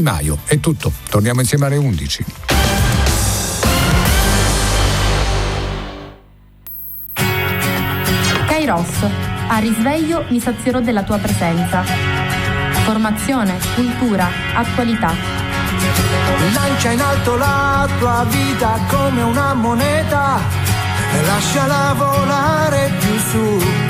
Di Maio. È tutto, torniamo insieme alle 11. Kairos, a risveglio mi sazierò della tua presenza. Formazione, cultura, attualità. Lancia in alto la tua vita come una moneta e lasciala volare più su.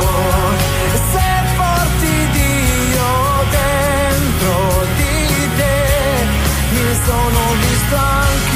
Visto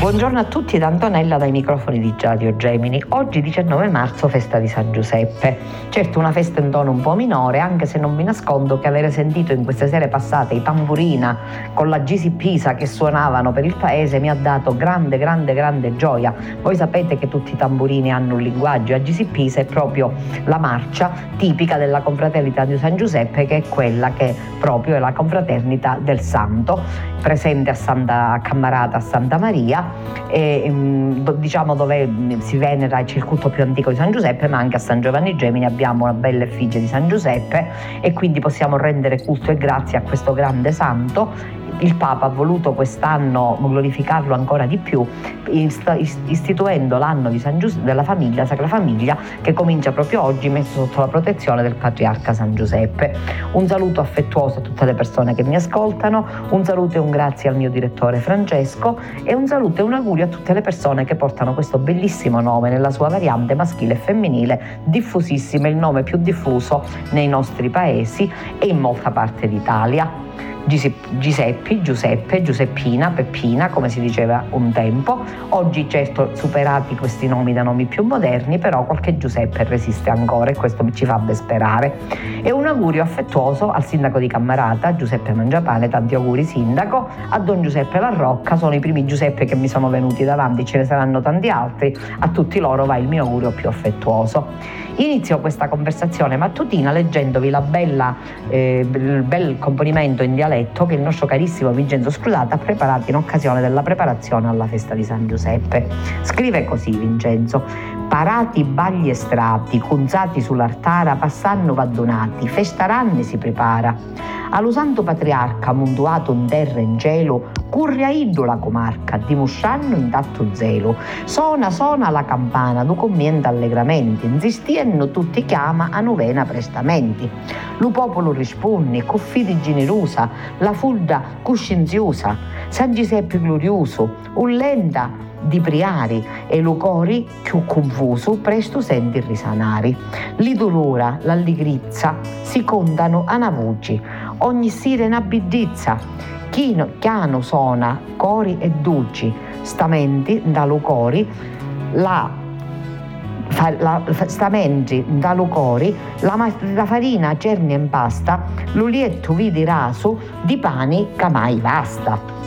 Buongiorno a tutti da Antonella dai microfoni di Radio Gemini. Oggi 19 marzo festa di San Giuseppe. Certo una festa in tono un po' minore, anche se non vi nascondo che avere sentito in queste sere passate i tamburina con la Gisi Pisa che suonavano per il paese mi ha dato grande, grande, grande gioia. Voi sapete che tutti i tamburini hanno un linguaggio e a Gisi Pisa è proprio la marcia tipica della confraternita di San Giuseppe che è quella che proprio è la confraternita del Santo, presente a Santa Cammarata a Santa Maria e, mm, diciamo dove mm, si venera il circuito più antico di San Giuseppe, ma anche a San Giovanni Gemini abbiamo una bella effigie di San Giuseppe e quindi possiamo rendere culto e grazie a questo grande santo. Il Papa ha voluto quest'anno glorificarlo ancora di più, ist- ist- istituendo l'anno di San Gius- della famiglia, Sacra Famiglia, che comincia proprio oggi, messo sotto la protezione del patriarca San Giuseppe. Un saluto affettuoso a tutte le persone che mi ascoltano, un saluto e un grazie al mio direttore Francesco e un saluto e un augurio a tutte le persone che portano questo bellissimo nome nella sua variante maschile e femminile, diffusissimo, il nome più diffuso nei nostri paesi e in molta parte d'Italia. Gise- Giuseppe, Giuseppina, Peppina, come si diceva un tempo. Oggi certo superati questi nomi da nomi più moderni, però qualche Giuseppe resiste ancora e questo ci fa ben sperare. E un augurio affettuoso al sindaco di Cammarata, Giuseppe Mangiapane, tanti auguri sindaco, a Don Giuseppe La Rocca, sono i primi Giuseppe che mi sono venuti davanti, ce ne saranno tanti altri, a tutti loro va il mio augurio più affettuoso. Inizio questa conversazione mattutina leggendovi la bella, eh, il bel componimento in dialetto che il nostro carissimo Vincenzo Scrutato ha preparato in occasione della preparazione alla festa di San Giuseppe. Scrive così Vincenzo: Parati bagli e strati, cunzati sull'artara, passanno vaddunati, festaranni si prepara. Allo santo patriarca, montuato in terra e in cielo, curria iddo la comarca, dimostranno intatto zelo. Sona, sona la campana, du commenta allegramenti, insistienno tutti chiama a novena prestamenti. Lo popolo risponde, con fede generosa, la fulda cuscinziosa, San Giuseppe glorioso, un lenta di priari e lo cori più confuso presto senti risanari. Li dolora, l'allegrizza si contano a una voce, ogni sirena biddizza, chino, chiano sona, cori e duci, stamenti dallo cori, la la- stamenti dallo cori, la, la farina cernia in pasta, lo lietto vidi raso di pani che mai basta.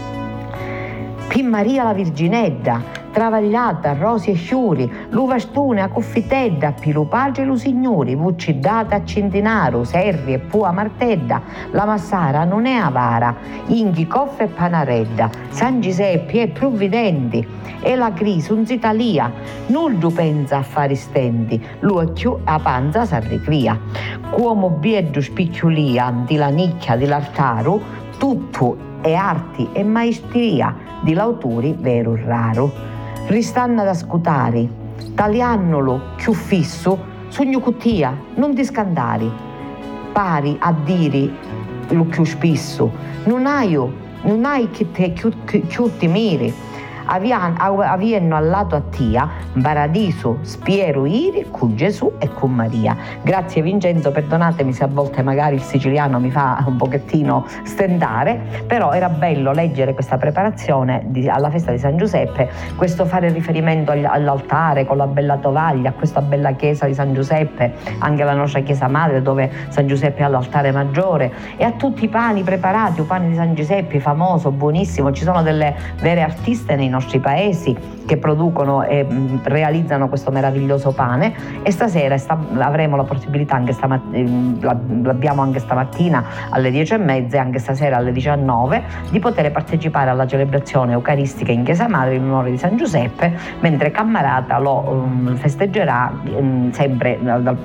Pin Maria la Virginedda, travagliata, rosi e sciuri, l'uvastune a cuffitedda, pilu pace e lu signori, vuccidata a centinaru, serri e pua martedda, la massara non è avara, inghi coffe e panaredda, San Giuseppe è provvidenti, e la crisi un zitalia, nullo pensa a fare stenti, lui più a panza s'arricria. Cuomo bieddo spicciulia, di la nicchia di l'altaru, tutto e arti e maestria di l'auturi vero raro. Ristanna da scutari, tagliannolo più fisso, sogno cuttia, non ti scandari. Pari a diri lo più spisso, non hai, non hai che te più, più ti miri. Avienno al lato a Tia, Paradiso, Spieru Iri, con Gesù e con Maria. Grazie Vincenzo, perdonatemi se a volte magari il siciliano mi fa un pochettino stentare, però era bello leggere questa preparazione di, alla festa di San Giuseppe, questo fare riferimento all'altare con la bella tovaglia, a questa bella chiesa di San Giuseppe, anche la nostra chiesa madre dove San Giuseppe ha l'altare maggiore e a tutti i pani preparati, un pane di San Giuseppe famoso, buonissimo, ci sono delle vere artiste nei nostri paesi che producono e mm, realizzano questo meraviglioso pane. E stasera sta, avremo la possibilità anche stamattina, mm, l'abbiamo anche stamattina alle 10 e mezza e anche stasera alle 19 di poter partecipare alla celebrazione eucaristica in Chiesa Madre in onore di San Giuseppe mentre Cammarata lo um, festeggerà um, sempre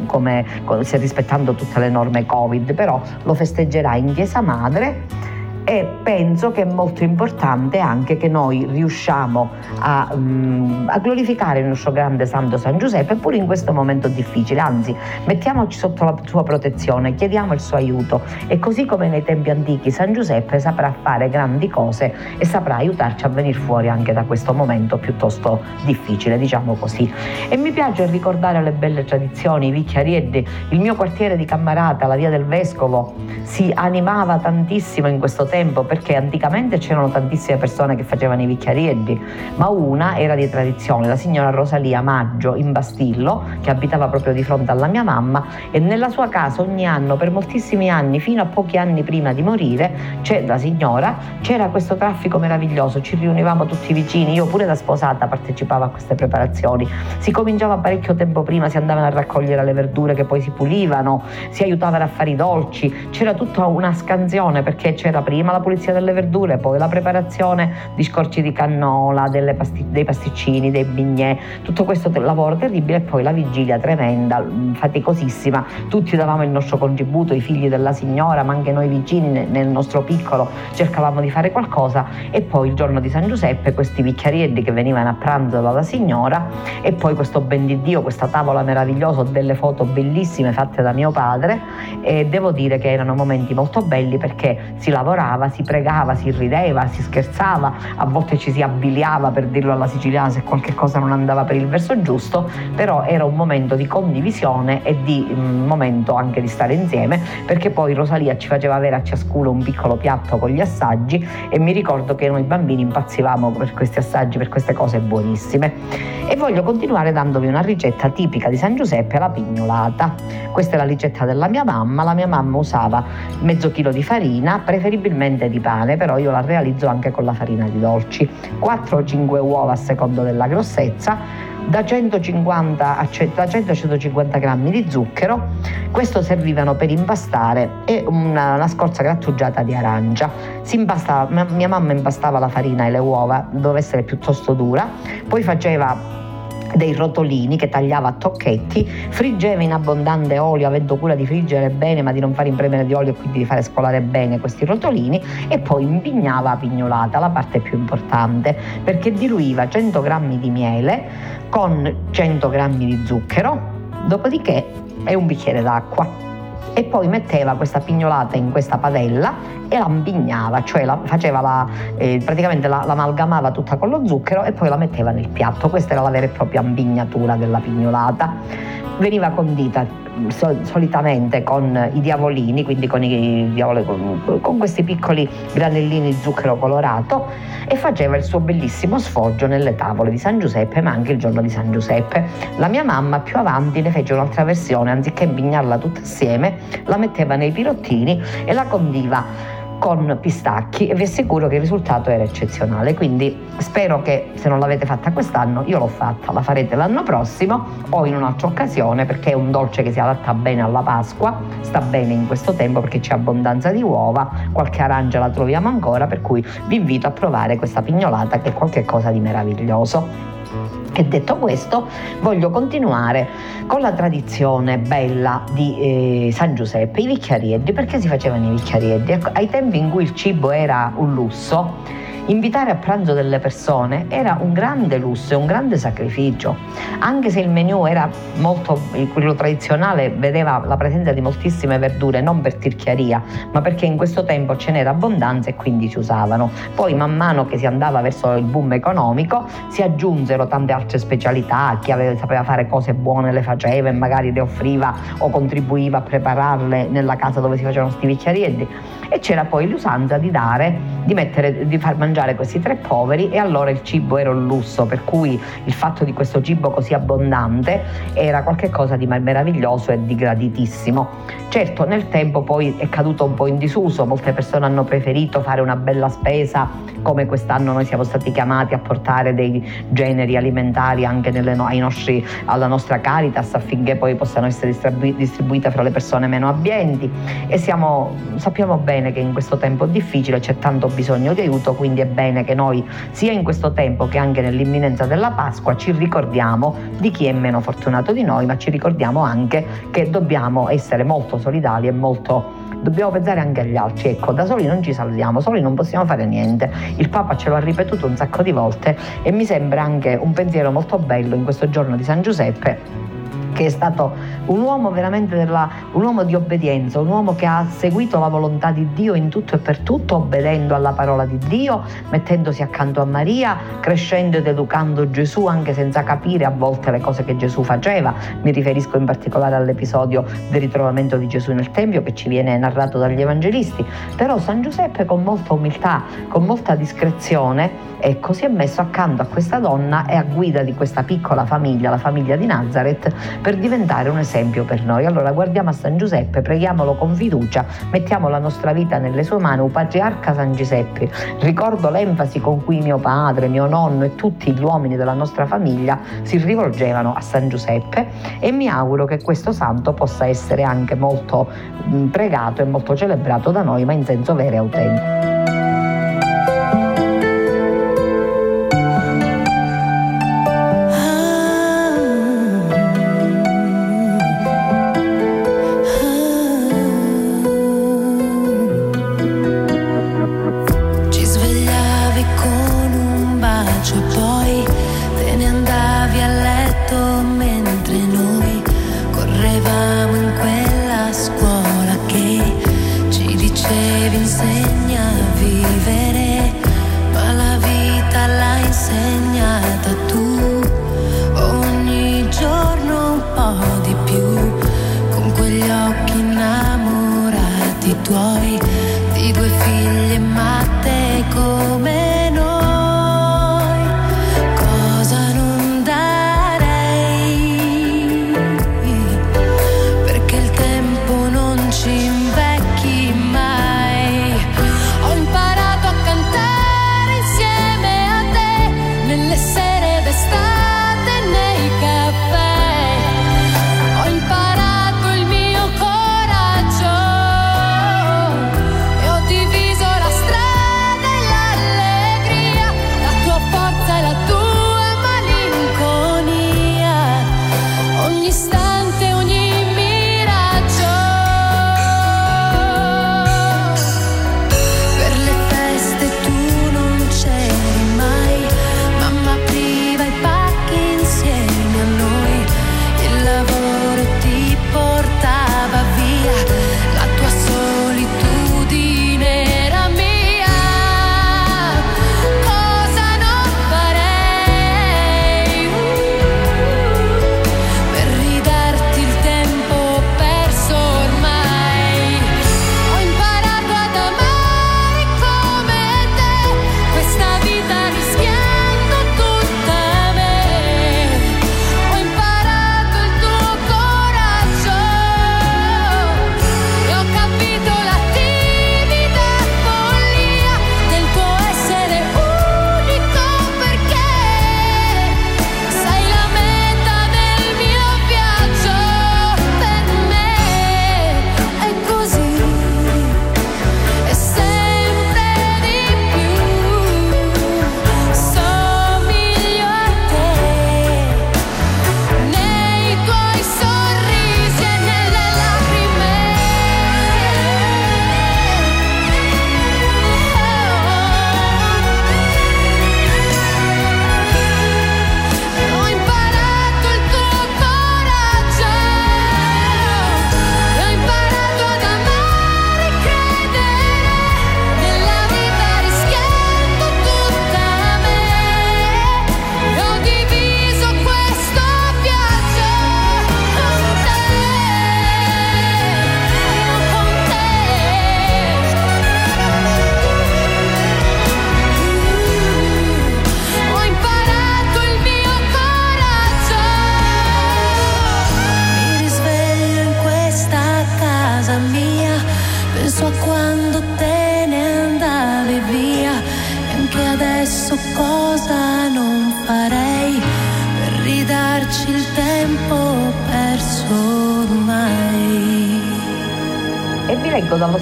come, come rispettando tutte le norme Covid però lo festeggerà in Chiesa Madre e penso che è molto importante anche che noi riusciamo a, um, a, glorificare il nostro grande santo San Giuseppe pure in questo momento difficile, anzi mettiamoci sotto la sua protezione, chiediamo il suo aiuto. E così come nei tempi antichi San Giuseppe saprà fare grandi cose e saprà aiutarci a venire fuori anche da questo momento piuttosto difficile, diciamo così. E mi piace ricordare le belle tradizioni, i vicchiarieddi, il mio quartiere di Cammarata, la via del Vescovo, si animava tantissimo in questo tempo tempo perché anticamente c'erano tantissime persone che facevano i vicchiarieddi, ma una era di tradizione, la signora Rosalia Maggio in Bastillo, che abitava proprio di fronte alla mia mamma e nella sua casa ogni anno, per moltissimi anni, fino a pochi anni prima di morire, c'è la signora, c'era questo traffico meraviglioso, ci riunivamo tutti vicini, io pure da sposata partecipavo a queste preparazioni, si cominciava parecchio tempo prima, si andavano a raccogliere le verdure che poi si pulivano, si aiutavano a fare i dolci, c'era tutta una scansione perché c'era prima prima la pulizia delle verdure, poi la preparazione di scorci di cannola, pasti- dei pasticcini, dei bignè, tutto questo lavoro terribile e poi la vigilia tremenda, mm, faticosissima. Tutti davamo il nostro contributo, i figli della signora, ma anche noi vicini nel nostro piccolo cercavamo di fare qualcosa e poi il giorno di San Giuseppe questi bicchiarielli che venivano a pranzo dalla signora e poi questo ben di Dio, questa tavola meravigliosa, delle foto bellissime fatte da mio padre e devo dire che erano momenti molto belli perché si lavorava parlava, si pregava, si rideva, si scherzava, a volte ci si abbiliava per dirlo alla siciliana se qualche cosa non andava per il verso giusto, però era un momento di condivisione e di un mm, momento anche di stare insieme, perché poi Rosalia ci faceva avere a ciascuno un piccolo piatto con gli assaggi e mi ricordo che noi bambini impazzivamo per questi assaggi, per queste cose buonissime. E voglio continuare dandovi una ricetta tipica di San Giuseppe alla pignolata. Questa è la ricetta della mia mamma, la mia mamma usava mezzo chilo di farina, preferibilmente ovviamente di pane, però io la realizzo anche con la farina di dolci. 4 o 5 uova a secondo della grossezza, da 150 a 150 grammi di zucchero, questo servivano per impastare e una, una scorza grattugiata di arancia. Impastava, mia mamma impastava la farina e le uova, doveva essere piuttosto dura, poi faceva dei rotolini che tagliava a tocchetti, friggeva in abbondante olio, avendo cura di friggere bene ma di non fare impremere di olio e quindi di fare scolare bene questi rotolini e poi impignava a pignolata, la parte più importante, perché diluiva 100 g di miele con 100 g di zucchero, dopodiché è un bicchiere d'acqua e poi metteva questa pignolata in questa padella e la imbignava, cioè la, faceva la, eh, praticamente la, l'amalgamava tutta con lo zucchero e poi la metteva nel piatto. Questa era la vera e propria imbignatura della pignolata. Veniva condita solitamente con i diavolini, quindi con, i diavoli, con, con questi piccoli granellini di zucchero colorato e faceva il suo bellissimo sfoggio nelle tavole di San Giuseppe, ma anche il giorno di San Giuseppe. La mia mamma più avanti ne fece un'altra versione, anziché imbignarla tutta assieme, la metteva nei pirottini e la condiva con pistacchi e vi assicuro che il risultato era eccezionale. Quindi spero che se non l'avete fatta quest'anno, io l'ho fatta, la farete l'anno prossimo o in un'altra occasione perché è un dolce che si adatta bene alla Pasqua, sta bene in questo tempo perché c'è abbondanza di uova, qualche arancia la troviamo ancora, per cui vi invito a provare questa pignolata che è qualcosa di meraviglioso. E detto questo, voglio continuare con la tradizione bella di eh, San Giuseppe, i vicchiarieddi. Perché si facevano i vicchiarieddi? Ecco, ai tempi in cui il cibo era un lusso, Invitare a pranzo delle persone era un grande lusso e un grande sacrificio, anche se il menù era molto, quello tradizionale vedeva la presenza di moltissime verdure, non per tirchiaria, ma perché in questo tempo ce n'era abbondanza e quindi si usavano. Poi man mano che si andava verso il boom economico si aggiunsero tante altre specialità, chi aveva, sapeva fare cose buone le faceva e magari le offriva o contribuiva a prepararle nella casa dove si facevano stivicciarielli e c'era poi l'usanza di dare, di, mettere, di far mangiare questi tre poveri e allora il cibo era un lusso, per cui il fatto di questo cibo così abbondante era qualcosa di meraviglioso e di graditissimo. Certo, nel tempo poi è caduto un po' in disuso, molte persone hanno preferito fare una bella spesa, come quest'anno noi siamo stati chiamati a portare dei generi alimentari anche nelle, nostri, alla nostra Caritas affinché poi possano essere distribuite fra le persone meno abbienti e siamo, sappiamo bene bene che in questo tempo difficile c'è tanto bisogno di aiuto, quindi è bene che noi sia in questo tempo che anche nell'imminenza della Pasqua ci ricordiamo di chi è meno fortunato di noi, ma ci ricordiamo anche che dobbiamo essere molto solidali e molto dobbiamo pensare anche agli altri. Ecco, da soli non ci salviamo, soli non possiamo fare niente. Il Papa ce lo ha ripetuto un sacco di volte e mi sembra anche un pensiero molto bello in questo giorno di San Giuseppe che è stato un uomo veramente della, un uomo di obbedienza, un uomo che ha seguito la volontà di Dio in tutto e per tutto, obbedendo alla parola di Dio, mettendosi accanto a Maria, crescendo ed educando Gesù anche senza capire a volte le cose che Gesù faceva. Mi riferisco in particolare all'episodio del ritrovamento di Gesù nel Tempio che ci viene narrato dagli evangelisti. Però San Giuseppe con molta umiltà, con molta discrezione, ecco, si è messo accanto a questa donna e a guida di questa piccola famiglia, la famiglia di Nazareth, per diventare un esempio per noi. Allora guardiamo a San Giuseppe, preghiamolo con fiducia, mettiamo la nostra vita nelle sue mani, un patriarca San Giuseppe. Ricordo l'enfasi con cui mio padre, mio nonno e tutti gli uomini della nostra famiglia si rivolgevano a San Giuseppe e mi auguro che questo santo possa essere anche molto pregato e molto celebrato da noi, ma in senso vero e autentico. bacio poi te ne andavi a letto mentre noi correvamo in quella scuola che ci dicevi insegna a vivere, ma la vita l'ha insegnata tu ogni giorno un po' di più con quegli occhi innamorati tuoi.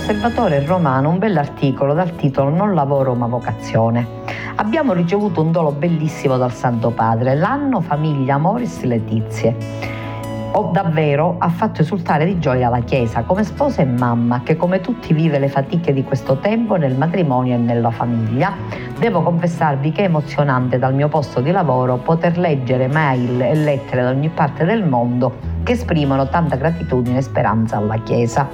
Leggo dall'Osservatore Romano un bell'articolo dal titolo Non lavoro ma vocazione. Abbiamo ricevuto un dolo bellissimo dal Santo Padre, l'anno famiglia Moris Letizie o davvero ha fatto esultare di gioia la Chiesa come sposa e mamma che come tutti vive le fatiche di questo tempo nel matrimonio e nella famiglia. Devo confessarvi che è emozionante dal mio posto di lavoro poter leggere mail e lettere da ogni parte del mondo che esprimono tanta gratitudine e speranza alla Chiesa.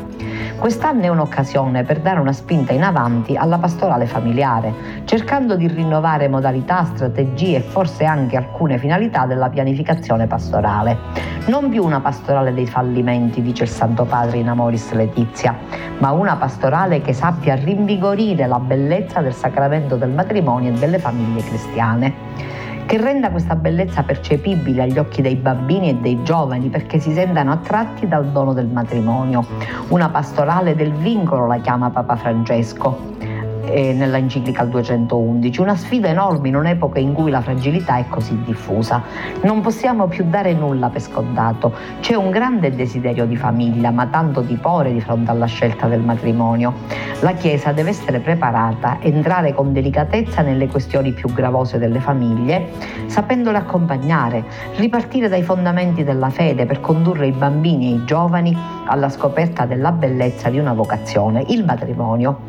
Quest'anno è un'occasione per dare una spinta in avanti alla pastorale familiare, cercando di rinnovare modalità, strategie e forse anche alcune finalità della pianificazione pastorale. Non più una pastorale dei fallimenti, dice il Santo Padre in Amoris Letizia, ma una pastorale che sappia rinvigorire la bellezza del sacramento del matrimonio e delle famiglie cristiane che renda questa bellezza percepibile agli occhi dei bambini e dei giovani perché si sentano attratti dal dono del matrimonio. Una pastorale del vincolo la chiama Papa Francesco eh, nella enciclica al 211, una sfida enorme in un'epoca in cui la fragilità è così diffusa. Non possiamo più dare nulla per scontato, c'è un grande desiderio di famiglia, ma tanto timore di fronte alla scelta del matrimonio. La Chiesa deve essere preparata, entrare con delicatezza nelle questioni più gravose delle famiglie, sapendole accompagnare, ripartire dai fondamenti della fede per condurre i bambini e i giovani alla scoperta della bellezza di una vocazione, il matrimonio.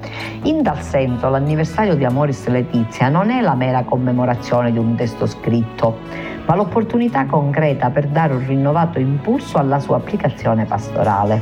In tal senso, evento, l'anniversario di Amoris Letizia, non è la mera commemorazione di un testo scritto, ma l'opportunità concreta per dare un rinnovato impulso alla sua applicazione pastorale.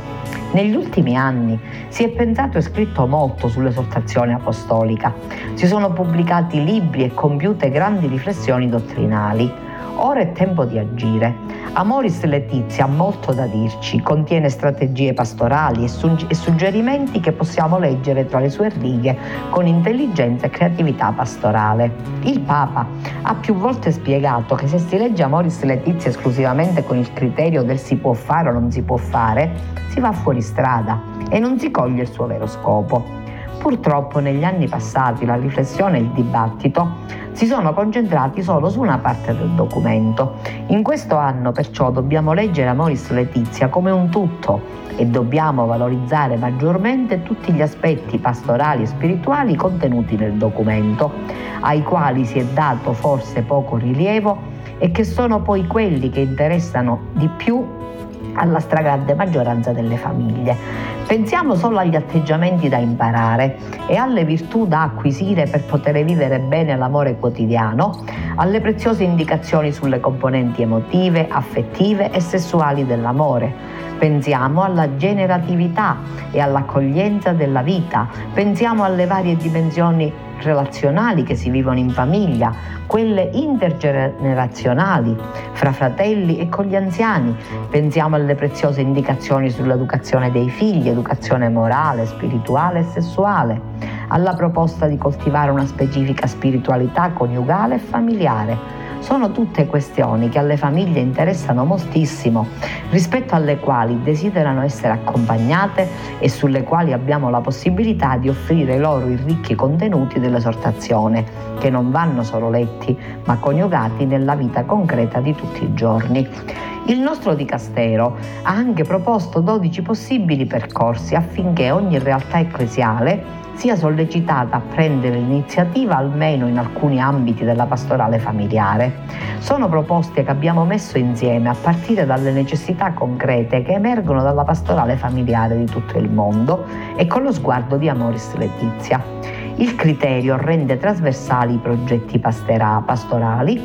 Negli ultimi anni si è pensato e scritto molto sull'esortazione apostolica, si sono pubblicati libri e compiute grandi riflessioni dottrinali. Ora è tempo di agire. Amoris Letizia ha molto da dirci, contiene strategie pastorali e, sugg- suggerimenti che possiamo leggere tra le sue righe con intelligenza e creatività pastorale. Il Papa ha più volte spiegato che se si legge Amoris Letizia esclusivamente con il criterio del si può fare o non si può fare, si va fuori strada e non si coglie il suo vero scopo. Purtroppo negli anni passati la riflessione e il dibattito si sono concentrati solo su una parte del documento. In questo anno perciò dobbiamo leggere Amoris Letizia come un tutto e dobbiamo valorizzare maggiormente tutti gli aspetti pastorali e spirituali contenuti nel documento, ai quali si è dato forse poco rilievo e che sono poi quelli che interessano di più alla stragrande maggioranza delle famiglie. Pensiamo solo agli atteggiamenti da imparare e alle virtù da acquisire per poter vivere bene l'amore quotidiano, alle preziose indicazioni sulle componenti emotive, affettive e sessuali dell'amore. Pensiamo alla generatività e all'accoglienza della vita, pensiamo alle varie dimensioni relazionali che si vivono in famiglia, quelle intergenerazionali, fra fratelli e con gli anziani. Pensiamo alle preziose indicazioni sull'educazione dei figli, educazione morale, spirituale e sessuale, alla proposta di coltivare una specifica spiritualità coniugale e familiare sono tutte questioni che alle famiglie interessano moltissimo, rispetto alle quali desiderano essere accompagnate e sulle quali abbiamo la possibilità di offrire loro i ricchi contenuti dell'esortazione, che non vanno solo letti, ma coniugati nella vita concreta di tutti i giorni. Il nostro dicastero ha anche proposto 12 possibili percorsi affinché ogni realtà ecclesiale sia sollecitata a prendere l'iniziativa almeno in alcuni ambiti della pastorale familiare. Sono proposte che abbiamo messo insieme a partire dalle necessità concrete che emergono dalla pastorale familiare di tutto il mondo e con lo sguardo di Amoris Letizia. Il criterio rende trasversali i progetti pastorali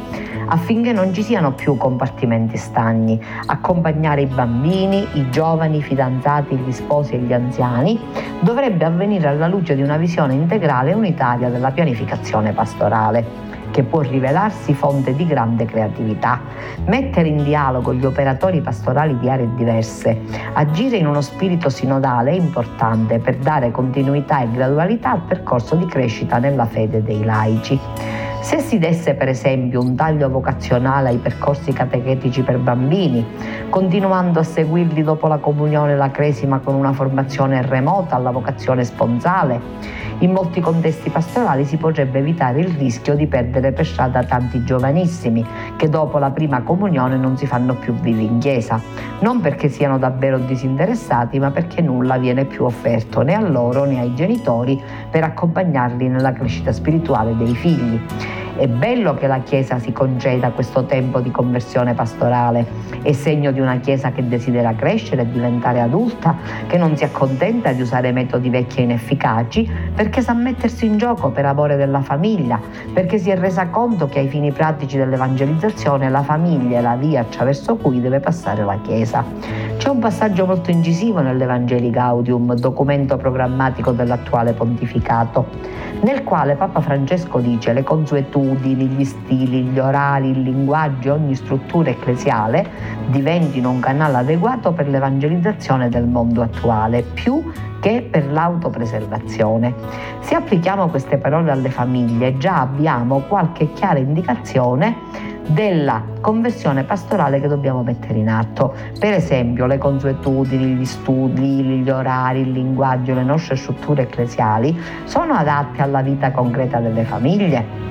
affinché non ci siano più compartimenti stagni, accompagnare i bambini, i giovani, i fidanzati, gli sposi e gli anziani dovrebbe avvenire alla luce di una visione integrale e unitaria della pianificazione pastorale che può rivelarsi fonte di grande creatività. Mettere in dialogo gli operatori pastorali di aree diverse, agire in uno spirito sinodale è importante per dare continuità e gradualità al percorso di crescita nella fede dei laici. Se si desse per esempio un taglio vocazionale ai percorsi catechetici per bambini, continuando a seguirli dopo la comunione e la cresima con una formazione remota alla vocazione sponsale, in molti contesti pastorali si potrebbe evitare il rischio di perdere per strada tanti giovanissimi che dopo la prima comunione non si fanno più vivi in chiesa, non perché siano davvero disinteressati, ma perché nulla viene più offerto né a loro né ai genitori per accompagnarli nella crescita spirituale dei figli. È bello che la Chiesa si conceda questo tempo di conversione pastorale, è segno di una Chiesa che desidera crescere e diventare adulta, che non si accontenta di usare metodi vecchi e inefficaci, perché sa mettersi in gioco per amore della famiglia, perché si è resa conto che ai fini pratici dell'evangelizzazione la famiglia è la via attraverso cui deve passare la Chiesa. C'è un passaggio molto incisivo nell'Evangeli Gaudium, documento programmatico dell'attuale pontificato, nel quale Papa Francesco dice le consuetudini gli stili, gli orari, il linguaggio, ogni struttura ecclesiale diventino un canale adeguato per l'evangelizzazione del mondo attuale, più che per l'autopreservazione. Se applichiamo queste parole alle famiglie già abbiamo qualche chiara indicazione della conversione pastorale che dobbiamo mettere in atto. Per esempio le consuetudini, gli studi, gli orari, il linguaggio, le nostre strutture ecclesiali sono adatte alla vita concreta delle famiglie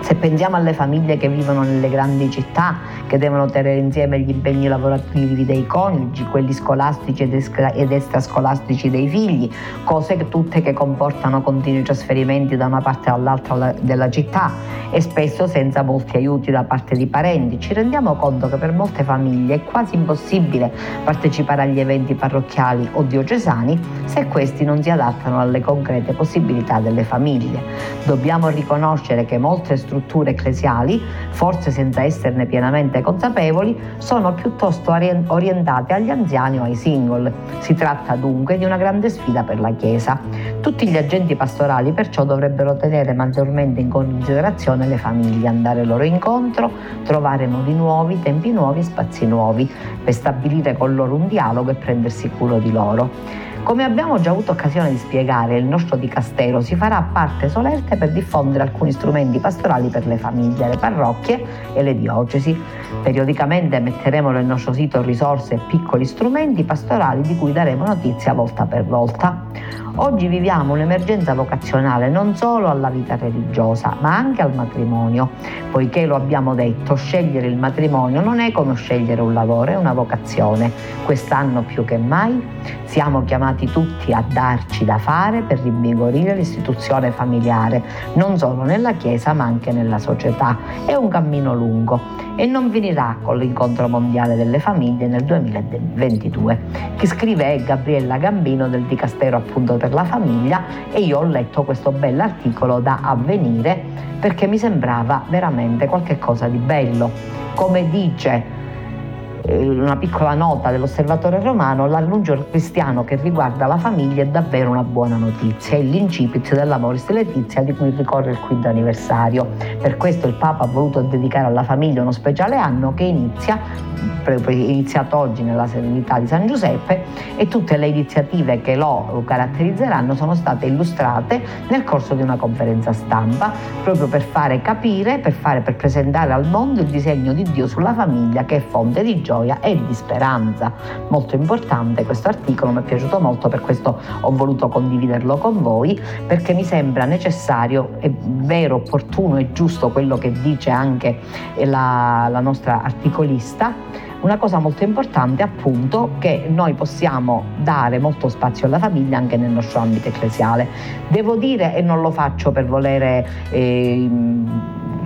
se pensiamo alle famiglie che vivono nelle grandi città, che devono tenere insieme gli impegni lavorativi dei coniugi, quelli scolastici ed extrascolastici dei figli, cose tutte che comportano continui trasferimenti da una parte all'altra della città e spesso senza molti aiuti da parte di parenti, ci rendiamo conto che per molte famiglie è quasi impossibile partecipare agli eventi parrocchiali o diocesani se questi non si adattano alle concrete possibilità delle famiglie. Dobbiamo riconoscere che molte strutture strutture ecclesiali, forse senza esserne pienamente consapevoli, sono piuttosto orientate agli anziani o ai single. Si tratta dunque di una grande sfida per la Chiesa. Tutti gli agenti pastorali perciò dovrebbero tenere maggiormente in considerazione le famiglie, andare loro incontro, trovare modi nuovi, tempi nuovi e spazi nuovi, per stabilire con loro un dialogo e prendersi cura di loro. Come abbiamo già avuto occasione di spiegare, il nostro dicastero si farà parte solerte per diffondere alcuni strumenti pastorali per le famiglie, le parrocchie e le diocesi. Periodicamente metteremo nel nostro sito risorse e piccoli strumenti pastorali di cui daremo notizia volta per volta. Oggi viviamo un'emergenza vocazionale non solo alla vita religiosa, ma anche al matrimonio, poiché lo abbiamo detto, scegliere il matrimonio non è come scegliere un lavoro, è una vocazione. Quest'anno più che mai siamo chiamati tutti a darci da fare per rinvigorire l'istituzione familiare, non solo nella Chiesa ma anche nella società. È un cammino lungo e non finirà con l'incontro mondiale delle famiglie nel 2022. Chi scrive è Gabriella Gambino del Dicastero appunto per la famiglia e io ho letto questo bell'articolo da avvenire perché mi sembrava veramente qualcosa di bello. Come dice una piccola nota dell'osservatore romano, l'annuncio cristiano che riguarda la famiglia è davvero una buona notizia, è l'incipit dell'Amoris Letizia di cui ricorre il quinto anniversario. Per questo il Papa ha voluto dedicare alla famiglia uno speciale anno che inizia iniziato oggi nella Serenità di San Giuseppe e tutte le iniziative che lo caratterizzeranno sono state illustrate nel corso di una conferenza stampa proprio per fare capire, per, fare, per presentare al mondo il disegno di Dio sulla famiglia che è fonte di gioia e di speranza. Molto importante questo articolo, mi è piaciuto molto, per questo ho voluto condividerlo con voi perché mi sembra necessario, è vero, opportuno e giusto quello che dice anche la, la nostra articolista una cosa molto importante appunto che noi possiamo dare molto spazio alla famiglia anche nel nostro ambito ecclesiale. Devo dire, e non lo faccio per volere... Eh,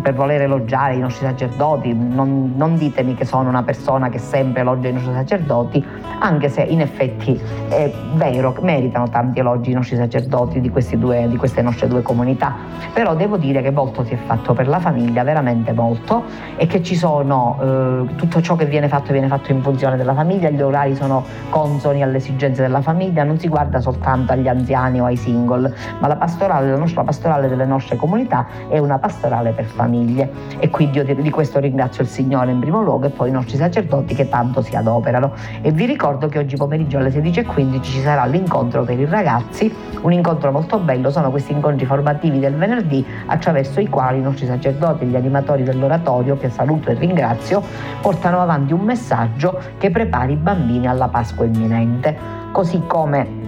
per voler elogiare i nostri sacerdoti, non, non, ditemi che sono una persona che sempre elogia i nostri sacerdoti, anche se in effetti è vero, meritano tanti elogi i nostri sacerdoti di, due, di queste nostre due comunità, però devo dire che molto si è fatto per la famiglia, veramente molto, e che ci sono eh, tutto ciò che viene fatto viene fatto in funzione della famiglia, gli orari sono consoni alle esigenze della famiglia, non si guarda soltanto agli anziani o ai single, ma la pastorale, la nostra pastorale delle nostre comunità è una pastorale per famiglia famiglie. E quindi io di questo ringrazio il Signore in primo luogo e poi i nostri sacerdoti che tanto si adoperano. E vi ricordo che oggi pomeriggio alle 16.15 ci sarà l'incontro per i ragazzi, un incontro molto bello, sono questi incontri formativi del venerdì attraverso i quali i nostri sacerdoti e gli animatori dell'oratorio, che saluto e ringrazio, portano avanti un messaggio che prepari i bambini alla Pasqua imminente. Così come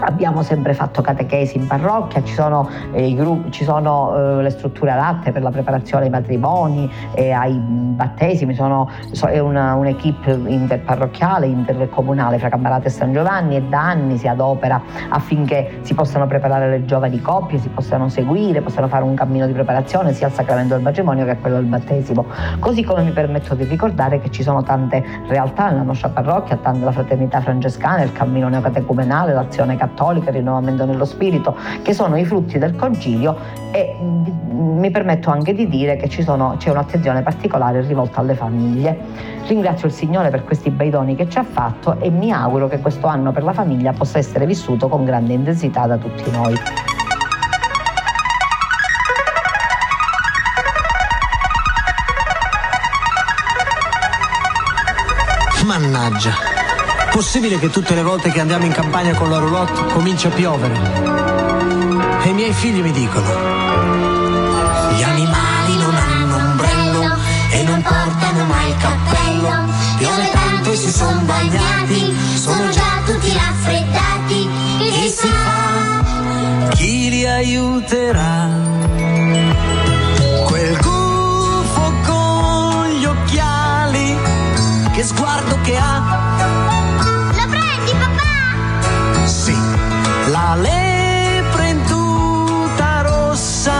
Abbiamo sempre fatto catechesi in parrocchia, ci sono, eh, gruppi, ci sono eh, le strutture adatte per la preparazione ai matrimoni e ai battesimi, sono, so, è una, un'equipe interparrocchiale, intercomunale fra Cambarate e San Giovanni e da anni si adopera affinché si possano preparare le giovani coppie, si possano seguire, possano fare un cammino di preparazione sia al sacramento del matrimonio che a quello del battesimo. Così come mi permetto di ricordare che ci sono tante realtà nella nostra parrocchia, tante la fraternità francescana, il cammino neocatecumenale, l'azione cattolica, rinnovamento nello spirito, che sono i frutti del concilio e mi permetto anche di dire che sono, c'è un'attenzione particolare rivolta alle famiglie. Ringrazio il Signore per questi bei doni che ci ha fatto e mi auguro che questo anno per la famiglia possa essere vissuto con grande intensità da tutti noi. Mannaggia! Possibile che tutte le volte che andiamo in campagna con la roulotte comincia a piovere? E i miei figli mi dicono: Gli animali non hanno ombrello e non portano mai il cappello. Piove tanto e si sono bagnati, sono già tutti raffreddati. Che si fa? Chi li aiuterà? Quel gufo con gli occhiali, che sguardo che ha la lepre in tuta rossa,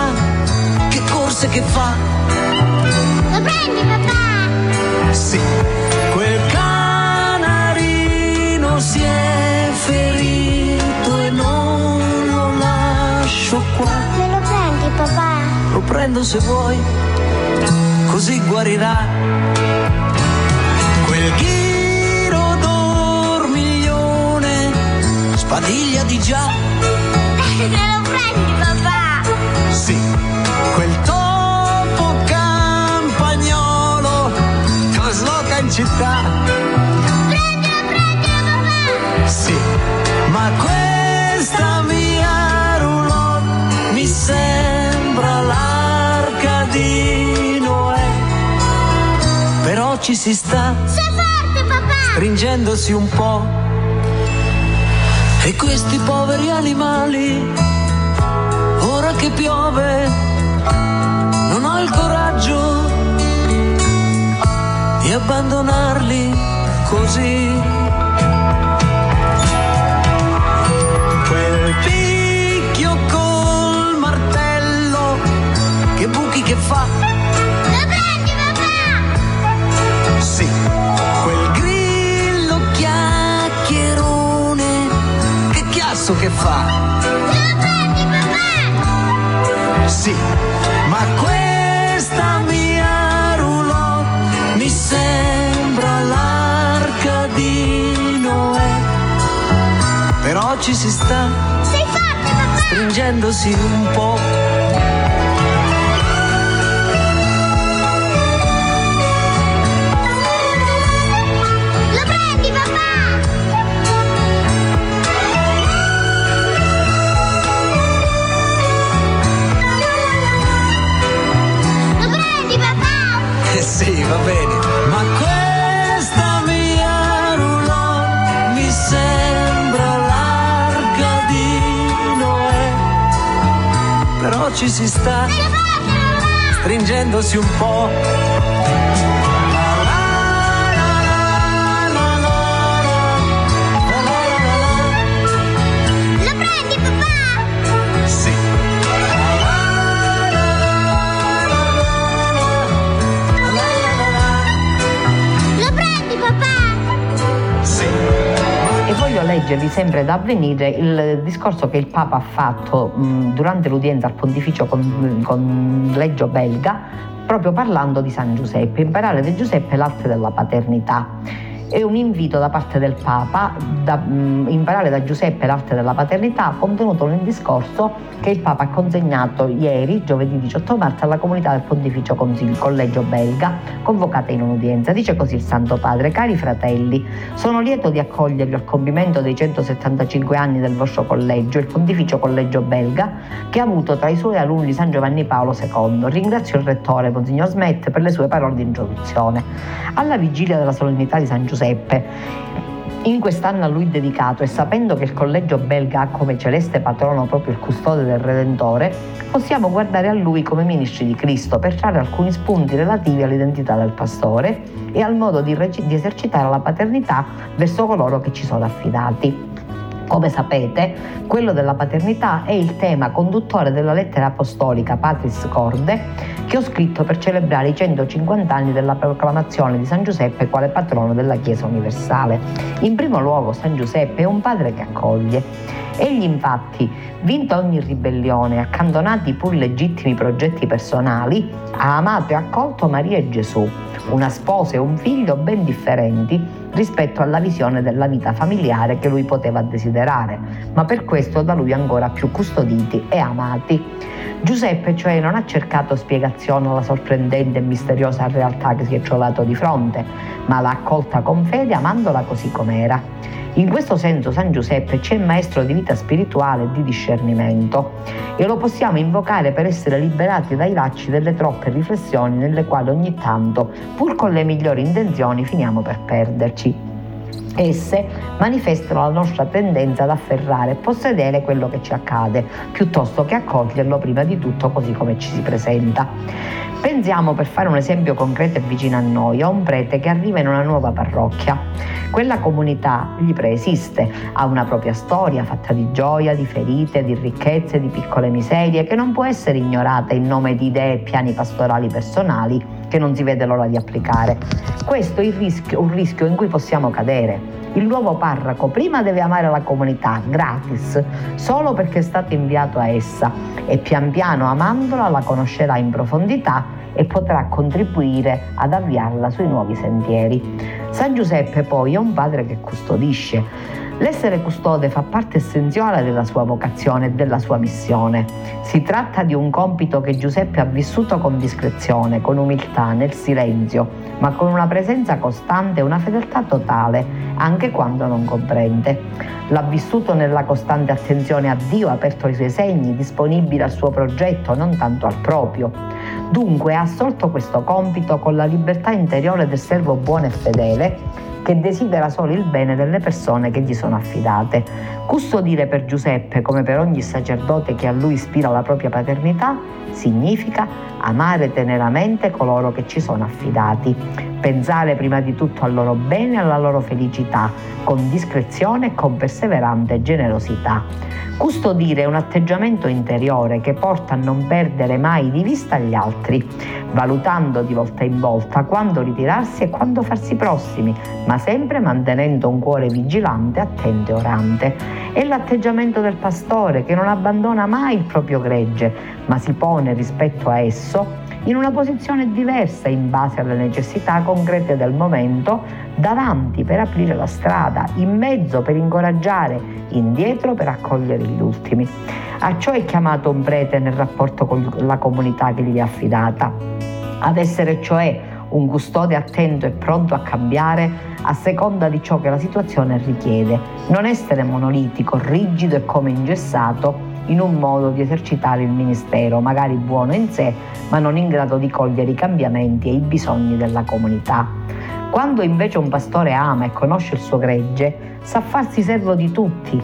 che corse che fa? Lo prendi papà? Sì, quel canarino si è ferito e non lo lascio qua. Me lo prendi papà? Lo prendo se vuoi, così guarirà. Spadiglia di già Me lo prendi, papà? Sì, quel topo campagnolo trasloca in città. Prendilo, prendilo, papà! Sì, ma questa mia roulotte mi sembra l'arca di Noè. Però ci si sta. Sei forte, papà! Stringendosi un po' E questi poveri animali, ora che piove, non ho il coraggio di abbandonarli così. Quel picchio col martello, che buchi che fa. Cazzo che fa? Prendi, papà? Sì, ma questa mia roulotte mi sembra l'arca di Noè. Però ci si sta. Sei forte, papà? Stringendosi un po' va bene. Ma questa mia roulotte mi sembra l'arca di Noè. Però ci si sta stringendosi un po' voglio leggervi sempre da avvenire il discorso che il Papa ha fatto mh, durante l'udienza al pontificio con, con Leggio Belga, proprio parlando di San Giuseppe, imparare da Giuseppe l'arte della paternità. È un invito da parte del Papa da mh, imparare da Giuseppe l'arte della paternità contenuto nel discorso che il Papa ha consegnato ieri, giovedì 18 marzo, alla comunità del Pontificio Consiglio, Collegio Belga, convocata in un'udienza. Dice così il Santo Padre, cari fratelli, sono lieto di accogliervi al compimento dei 175 anni del vostro collegio, il Pontificio Collegio Belga, che ha avuto tra i suoi alunni San Giovanni Paolo II. Ringrazio il rettore, Monsignor Smet, per le sue parole di introduzione. Alla vigilia della solennità di San Giuseppe, in quest'anno a lui dedicato e sapendo che il collegio belga ha come celeste patrono proprio il custode del Redentore, possiamo guardare a lui come ministri di Cristo per trarre alcuni spunti relativi all'identità del pastore e al modo di, rec- di esercitare la paternità verso coloro che ci sono affidati. Come sapete, quello della paternità è il tema conduttore della lettera apostolica Patris Corde che ho scritto per celebrare i 150 anni della proclamazione di San Giuseppe quale patrono della Chiesa universale. In primo luogo San Giuseppe è un padre che accoglie. Egli infatti, vinta ogni ribellione, accantonati pur legittimi progetti personali, ha amato e accolto Maria e Gesù, una sposa e un figlio ben differenti rispetto alla visione della vita familiare che lui poteva desiderare, ma per questo da lui ancora più custoditi e amati. Giuseppe cioè non ha cercato spiegazione alla sorprendente e misteriosa realtà che si è trovato di fronte, ma l'ha accolta con fede amandola così com'era. In questo senso San Giuseppe ci è maestro di vita spirituale e di discernimento e lo possiamo invocare per essere liberati dai lacci delle troppe riflessioni nelle quali ogni tanto, pur con le migliori intenzioni, finiamo per perderci. Esse manifestano la nostra tendenza ad afferrare e possedere quello che ci accade, piuttosto che accoglierlo prima di tutto così come ci si presenta. Pensiamo, per fare un esempio concreto e vicino a noi, a un prete che arriva in una nuova parrocchia. Quella comunità gli preesiste, ha una propria storia fatta di gioia, di ferite, di ricchezze, di piccole miserie, che non può essere ignorata in nome di idee e piani pastorali personali che non si vede l'ora di applicare. Questo è rischio, un rischio in cui possiamo cadere. Il nuovo parroco prima deve amare la comunità gratis, solo perché è stato inviato a essa e pian piano amandola la conoscerà in profondità e potrà contribuire ad avviarla sui nuovi sentieri. San Giuseppe poi è un padre che custodisce. L'essere custode fa parte essenziale della sua vocazione e della sua missione. Si tratta di un compito che Giuseppe ha vissuto con discrezione, con umiltà, nel silenzio, ma con una presenza costante e una fedeltà totale, anche quando non comprende. L'ha vissuto nella costante attenzione a Dio, aperto ai suoi segni, disponibile al suo progetto, non tanto al proprio. Dunque ha assolto questo compito con la libertà interiore del servo buono e fedele che desidera solo il bene delle persone che gli sono affidate. Custodire per Giuseppe, come per ogni sacerdote che a lui ispira la propria paternità, significa amare teneramente coloro che ci sono affidati, pensare prima di tutto al loro bene e alla loro felicità, con discrezione e con perseverante generosità. Custodire è un atteggiamento interiore che porta a non perdere mai di vista gli altri, valutando di volta in volta quando ritirarsi e quando farsi prossimi, ma sempre mantenendo un cuore vigilante, attento e orante. È l'atteggiamento del pastore che non abbandona mai il proprio gregge, ma si pone rispetto a esso in una posizione diversa in base alle necessità concrete del momento, davanti per aprire la strada, in mezzo per incoraggiare, indietro per accogliere gli ultimi. A ciò è chiamato un prete nel rapporto con la comunità che gli è affidata, ad essere cioè un custode attento e pronto a cambiare a seconda di ciò che la situazione richiede, non essere monolitico, rigido e come ingessato in un modo di esercitare il ministero, magari buono in sé, ma non in grado di cogliere i cambiamenti e i bisogni della comunità. Quando invece un pastore ama e conosce il suo gregge, sa farsi servo di tutti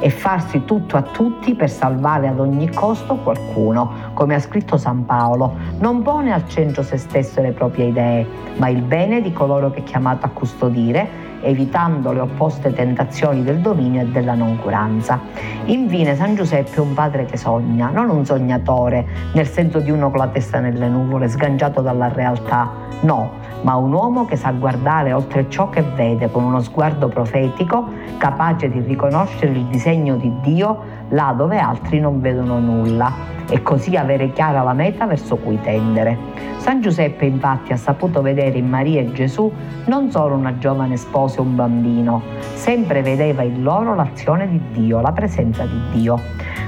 e farsi tutto a tutti per salvare ad ogni costo qualcuno, come ha scritto San Paolo. Non pone al centro se stesso le proprie idee, ma il bene di coloro che è chiamato a custodire evitando le opposte tentazioni del dominio e della noncuranza. Infine San Giuseppe è un padre che sogna, non un sognatore, nel senso di uno con la testa nelle nuvole, sganciato dalla realtà, no, ma un uomo che sa guardare oltre ciò che vede con uno sguardo profetico, capace di riconoscere il disegno di Dio là dove altri non vedono nulla e così avere chiara la meta verso cui tendere. San Giuseppe infatti ha saputo vedere in Maria e Gesù non solo una giovane sposa e un bambino, sempre vedeva in loro l'azione di Dio, la presenza di Dio.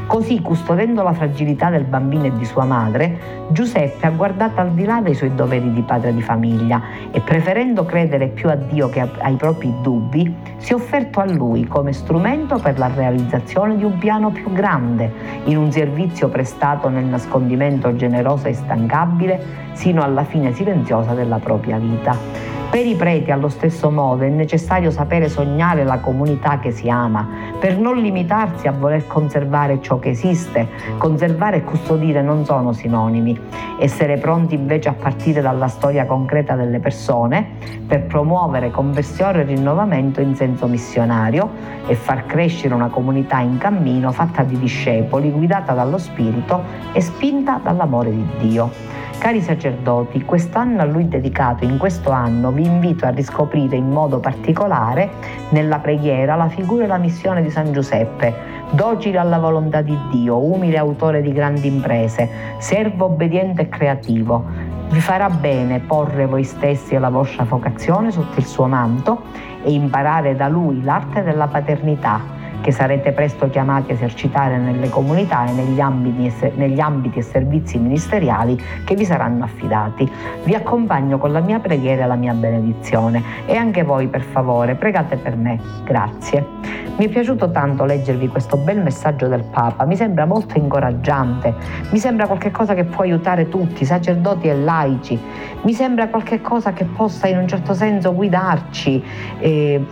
Così, custodendo la fragilità del bambino e di sua madre, Giuseppe ha guardato al di là dei suoi doveri di padre di famiglia e preferendo credere più a Dio che ai propri dubbi, si è offerto a lui come strumento per la realizzazione di un piano più grande, in un servizio prestato nel nascondimento generoso e stancabile sino alla fine silenziosa della propria vita. Per i preti allo stesso modo è necessario sapere sognare la comunità che si ama, per non limitarsi a voler conservare ciò che esiste. Conservare e custodire non sono sinonimi. Essere pronti invece a partire dalla storia concreta delle persone per promuovere conversione e rinnovamento in senso missionario e far crescere una comunità in cammino fatta di discepoli, guidata dallo Spirito e spinta dall'amore di Dio. Cari sacerdoti, quest'anno a lui dedicato, in questo anno vi invito a riscoprire in modo particolare nella preghiera la figura e la missione di San Giuseppe, docile alla volontà di Dio, umile autore di grandi imprese, servo obbediente e creativo. Vi farà bene porre voi stessi e la vostra vocazione sotto il suo manto e imparare da lui l'arte della paternità che sarete presto chiamati a esercitare nelle comunità e negli ambiti, negli ambiti, e servizi ministeriali che vi saranno affidati. Vi accompagno con la mia preghiera e la mia benedizione e anche voi per favore pregate per me. Grazie. Mi è piaciuto tanto leggervi questo bel messaggio del Papa, mi sembra molto incoraggiante, mi sembra qualcosa che può aiutare tutti, sacerdoti e laici, mi sembra qualcosa che possa in un certo senso guidarci, eh,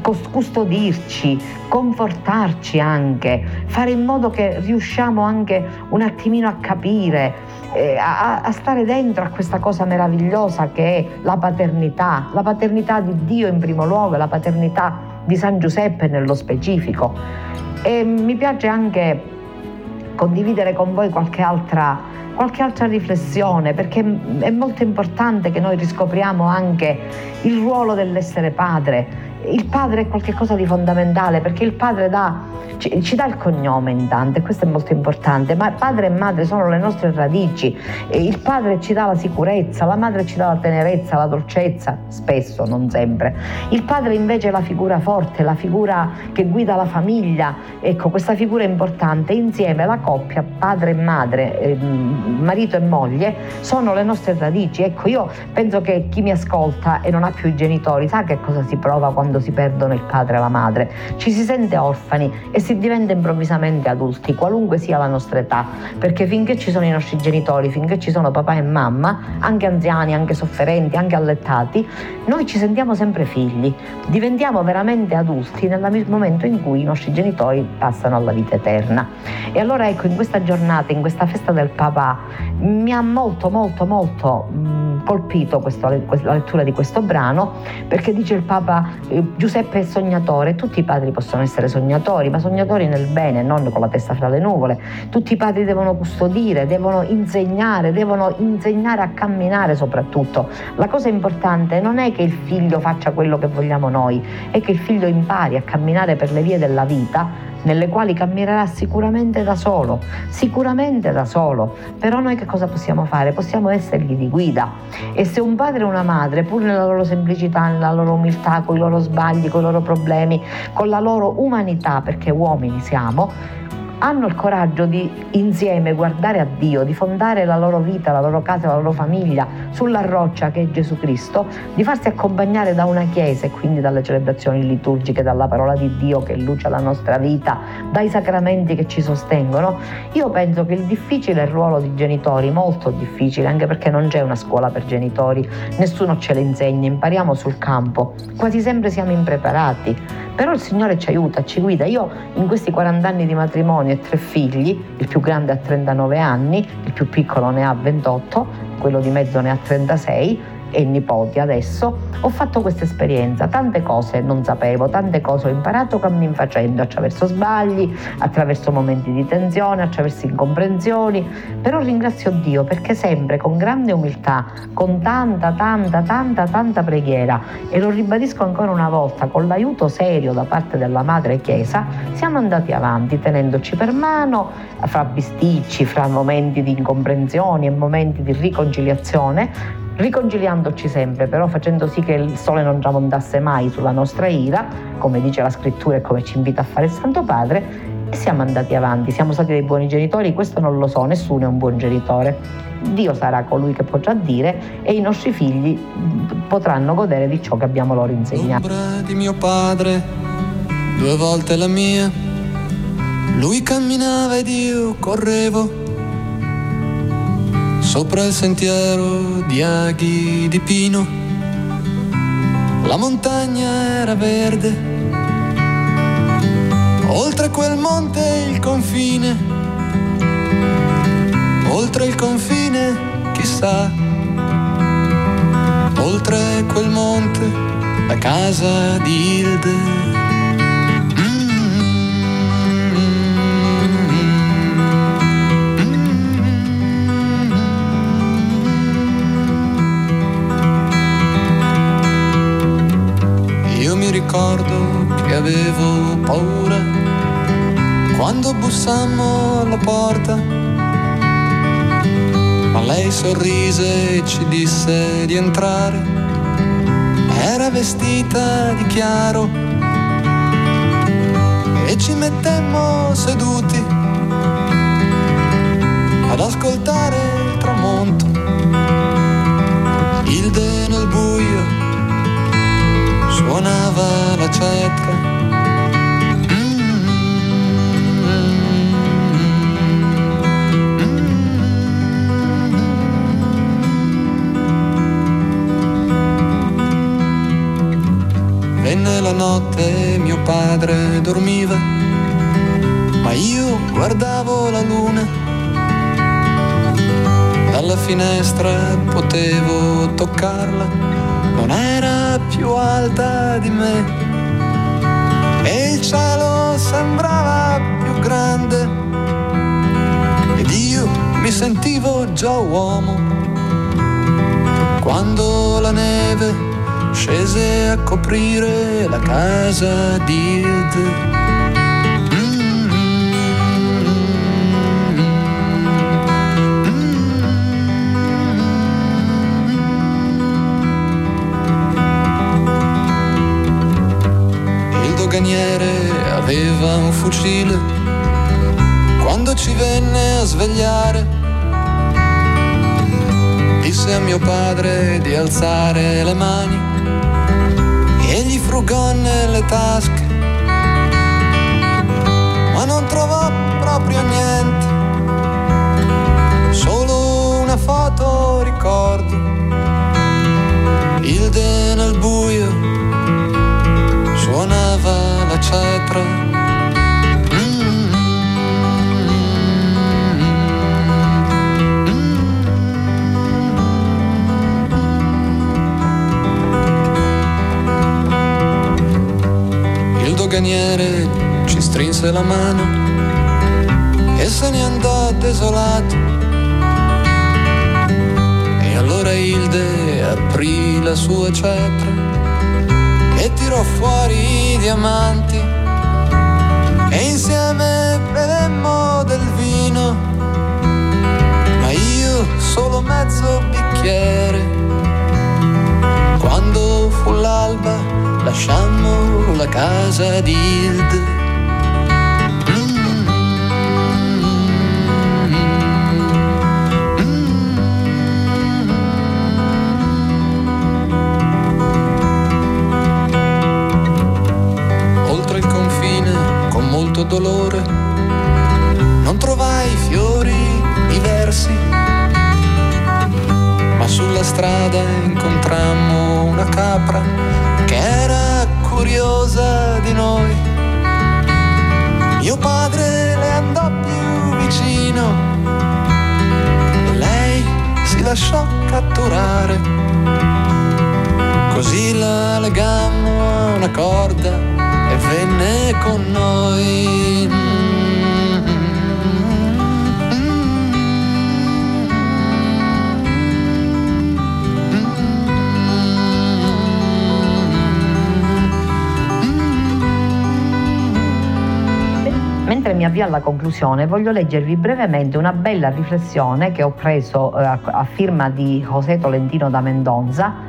custodirci, confortarci anche, fare in modo che riusciamo anche un attimino a capire, eh, a, a stare dentro a questa cosa meravigliosa che è la paternità, la paternità di Dio in primo luogo la paternità di San Giuseppe nello specifico. E mi piace anche condividere con voi qualche altra qualche altra riflessione perché è molto importante che noi riscopriamo anche il ruolo dell'essere padre il padre è qualcosa di fondamentale perché il padre dà ci, ci, dà il cognome intanto e questo è molto importante, ma padre e madre sono le nostre radici, il padre ci dà la sicurezza, la madre ci dà la tenerezza, la dolcezza, spesso, non sempre. Il padre invece è la figura forte, la figura che guida la famiglia, ecco questa figura è importante, insieme la coppia, padre e madre, eh, marito e moglie, sono le nostre radici. Ecco, io penso che chi mi ascolta e non ha più i genitori sa che cosa si prova quando si perdono il padre e la madre, ci si sente orfani e si diventa improvvisamente adulti, qualunque sia la nostra età, perché finché ci sono i nostri genitori, finché ci sono papà e mamma, anche anziani, anche sofferenti, anche allettati, noi ci sentiamo sempre figli, diventiamo veramente adulti nel momento in cui i nostri genitori passano alla vita eterna. E allora ecco, in questa giornata, in questa festa del papà, mi ha molto, molto, molto mh, colpito questo, la lettura di questo brano, perché dice il Papa, Giuseppe è sognatore, tutti i padri possono essere sognatori, ma sognatori nel bene, non con la testa fra le nuvole. Tutti i padri devono custodire, devono insegnare, devono insegnare a camminare soprattutto. La cosa importante non è che il figlio faccia quello che vogliamo noi, è che il figlio impari a camminare per le vie della vita nelle quali camminerà sicuramente da solo, sicuramente da solo. Però noi che cosa possiamo fare? Possiamo essergli di guida. E se un padre e una madre, pur nella loro semplicità, nella loro umiltà, con i loro sbagli, con i loro problemi, con la loro umanità, perché uomini siamo, hanno il coraggio di insieme guardare a Dio, di fondare la loro vita, la loro casa, la loro famiglia sulla roccia che è Gesù Cristo, di farsi accompagnare da una chiesa e quindi dalle celebrazioni liturgiche, dalla parola di Dio che luce la nostra vita, dai sacramenti che ci sostengono, io penso che il difficile ruolo di genitori, molto difficile, anche perché non c'è una scuola per genitori, nessuno ce le insegna, impariamo sul campo, quasi sempre siamo impreparati però il Signore ci aiuta, ci guida. Io in questi 40 anni di matrimonio e tre figli, il più grande ha 39 anni, il più piccolo ne ha 28, quello di mezzo ne ha 36, e nipoti adesso, ho fatto questa esperienza. Tante cose non sapevo, tante cose ho imparato cammin facendo, attraverso sbagli, attraverso momenti di tensione, attraverso incomprensioni, però ringrazio Dio perché sempre con grande umiltà, con tanta, tanta, tanta, tanta preghiera e lo ribadisco ancora una volta, con l'aiuto serio da parte della Madre Chiesa, siamo andati avanti tenendoci per mano, fra bisticci, fra momenti di incomprensioni e momenti di riconciliazione, riconciliandoci sempre, però facendo sì che il sole non tramontasse mai sulla nostra ira, come dice la scrittura e come ci invita a fare il Santo Padre, e siamo andati avanti, siamo stati dei buoni genitori, questo non lo so, nessuno è un buon genitore. Dio sarà colui che potrà dire e i nostri figli potranno godere di ciò che abbiamo loro insegnato. L'ombra di mio padre, due volte la mia. Lui camminava ed io correvo sopra il sentiero di aghi di pino. La montagna era verde, oltre quel monte il confine, oltre il confine chissà, oltre quel monte la casa di Hilde. Quando bussammo alla porta, ma lei sorrise e ci disse di entrare. Era vestita di chiaro e ci mettemmo seduti ad ascoltare il tramonto. Hilde nel buio suonava la cetra. Notte, mio padre dormiva, ma io guardavo la luna. Dalla finestra potevo toccarla, non era più alta di me. E il cielo sembrava più grande. Ed io mi sentivo già uomo. Quando la neve scese a coprire la casa di doganiere aveva un fucile quando ci venne a svegliare. Disse a mio padre di alzare le mani frugò nelle tasche, ma non trovò proprio niente, solo una foto ricordo, Hilde nel buio suonava la cetra. Doganiere ci strinse la mano e se ne andò desolato. E allora Hilde aprì la sua cetra e tirò fuori i diamanti e insieme bevemmo del vino, ma io solo mezzo bicchiere. Quando fu l'alba lasciammo la casa di Hilde. Dolore, non trovai fiori diversi, ma sulla strada incontrammo una capra era curiosa di noi. Mio padre le andò più vicino e lei si lasciò catturare Così la legammo a una corda e venne con noi. Mentre mi avvio alla conclusione, voglio leggervi brevemente una bella riflessione che ho preso eh, a, firma di José Tolentino da Mendonza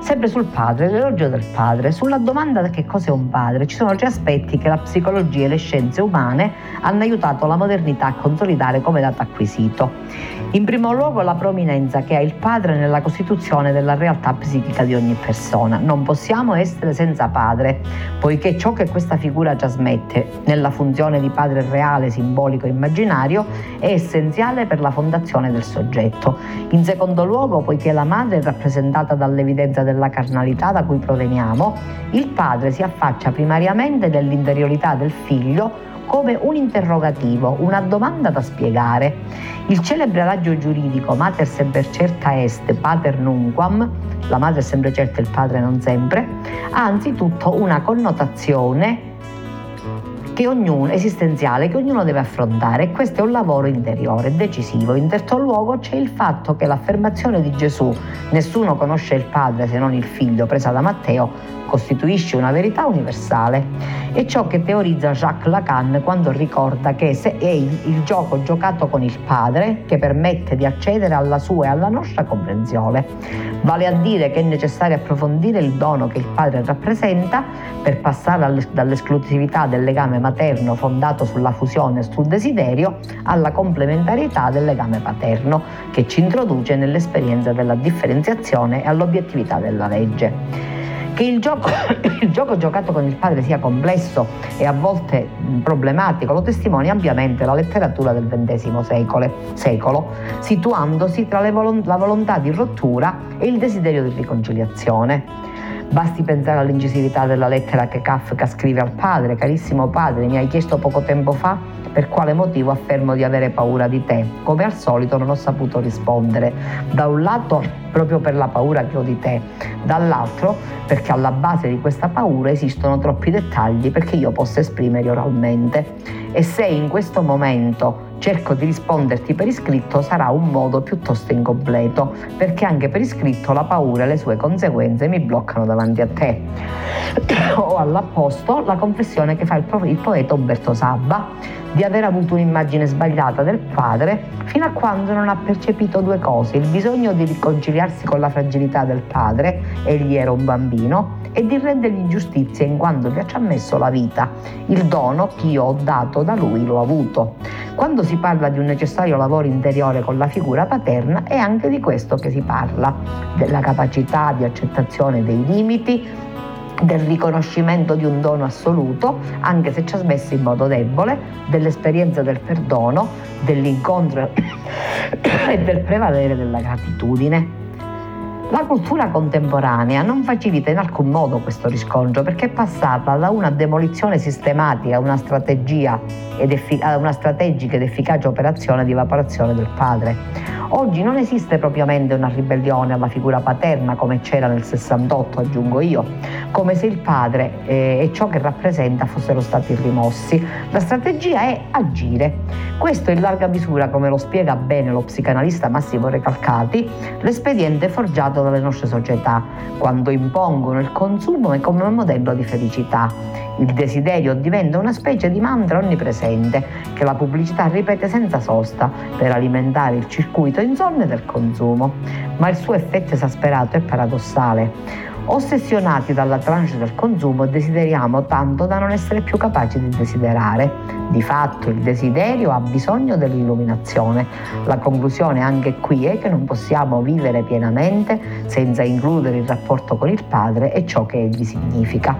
Sempre sul padre, l'elogio del padre, sulla domanda che cos'è un padre, ci sono tre aspetti che la psicologia e le scienze umane hanno aiutato la modernità a consolidare come dato acquisito. In primo luogo la prominenza che ha il padre nella costituzione della realtà psichica di ogni persona. Non possiamo essere senza padre, poiché ciò che questa figura trasmette nella funzione di padre reale, simbolico e immaginario è essenziale per la fondazione del soggetto. In secondo luogo, poiché la madre è rappresentata dall'evidenza della carnalità da cui proveniamo, il padre si affaccia primariamente nell'interiorità del figlio come un interrogativo, una domanda da spiegare. Il celebre adagio giuridico mater semper certa est, pater nunquam, la madre è sempre certa, il padre non sempre, ha anzitutto una connotazione che ognuno, esistenziale che ognuno deve affrontare e questo è un lavoro interiore, decisivo. In terzo luogo c'è il fatto che l'affermazione di Gesù, nessuno conosce il Padre se non il Figlio, presa da Matteo, costituisce una verità universale. È ciò che teorizza Jacques Lacan quando ricorda che è il, gioco giocato con il Padre che permette di accedere alla sua e alla nostra comprensione. Vale a dire che è necessario approfondire il dono che il Padre rappresenta per passare dall'esclusività del legame materno fondato sulla fusione e sul desiderio alla complementarietà del legame paterno che ci introduce nell'esperienza della differenziazione e all'obiettività della legge. Che il gioco, il gioco, giocato con il padre sia complesso e a volte problematico lo testimonia ampiamente la letteratura del XX secolo, secolo situandosi tra volo- la volontà di rottura e il desiderio di riconciliazione. Basti pensare all'incisività della lettera che Kafka scrive al padre, carissimo padre, mi hai chiesto poco tempo fa per quale motivo affermo di avere paura di te. Come al solito non ho saputo rispondere. Da un lato proprio per la paura che ho di te, dall'altro perché alla base di questa paura esistono troppi dettagli perché io possa esprimere oralmente. E se in questo momento cerco di risponderti per iscritto sarà un modo piuttosto incompleto, perché anche per iscritto la paura e le sue conseguenze mi bloccano davanti a te. o all'apposto la confessione che fa il, poeta Umberto Sabba di aver avuto un'immagine sbagliata del padre fino a quando non ha percepito due cose, il bisogno di riconciliarsi con la fragilità del padre, egli era un bambino, e di rendergli giustizia in quanto gli ha messo la vita. Il dono che io ho dato da lui l'ho avuto. Quando si parla di un necessario lavoro interiore con la figura paterna è anche di questo che si parla, della capacità di accettazione dei limiti, del riconoscimento di un dono assoluto, anche se ci ha smesso in modo debole, dell'esperienza del perdono, dell'incontro e del prevalere della gratitudine. La cultura contemporanea non facilita in alcun modo questo riscontro perché è passata da una demolizione sistematica a una, effic- a una strategica ed efficace operazione di evaporazione del padre. Oggi non esiste propriamente una ribellione alla figura paterna come c'era nel 68, aggiungo io, come se il padre eh, e ciò che rappresenta fossero stati rimossi. La strategia è agire. Questo in larga misura, come lo spiega bene lo psicanalista Massimo Recalcati, l'espediente forgiato dalle nostre società, quando impongono il consumo come modello di felicità. Il desiderio diventa una specie di mantra onnipresente che la pubblicità ripete senza sosta per alimentare il circuito insonne del consumo, ma il suo effetto esasperato è paradossale. Ossessionati dalla tranche del consumo desideriamo tanto da non essere più capaci di desiderare. Di fatto il desiderio ha bisogno dell'illuminazione. La conclusione anche qui è che non possiamo vivere pienamente senza includere il rapporto con il Padre e ciò che egli significa.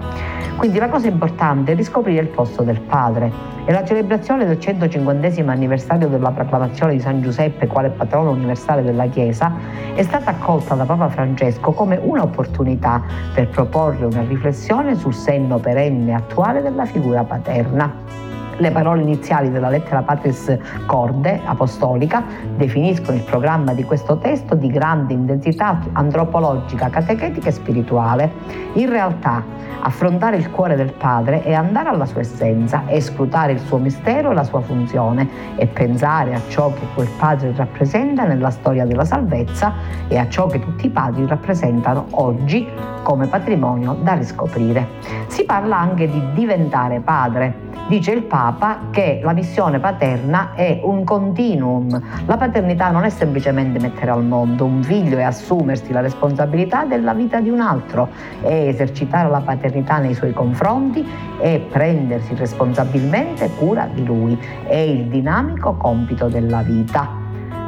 Quindi la cosa importante è riscoprire il posto del padre e la celebrazione del 150 anniversario della proclamazione di San Giuseppe quale patrono universale della Chiesa è stata accolta da Papa Francesco come un'opportunità per proporre una riflessione sul senno perenne attuale della figura paterna. Le parole iniziali della lettera Patris Corde, apostolica, definiscono il programma di questo testo di grande intensità antropologica, catechetica e spirituale. In realtà, affrontare il cuore del Padre è andare alla sua essenza, è scrutare il suo mistero e la sua funzione e pensare a ciò che quel Padre rappresenta nella storia della salvezza e a ciò che tutti i padri rappresentano oggi come patrimonio da riscoprire. Si parla anche di diventare padre. Dice il Papa che la missione paterna è un continuum. La paternità non è semplicemente mettere al mondo un figlio e assumersi la responsabilità della vita di un altro, è esercitare la paternità nei suoi confronti e prendersi responsabilmente cura di lui. È il dinamico compito della vita.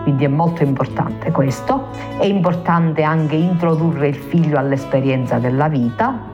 Quindi è molto importante questo. È importante anche introdurre il figlio all'esperienza della vita,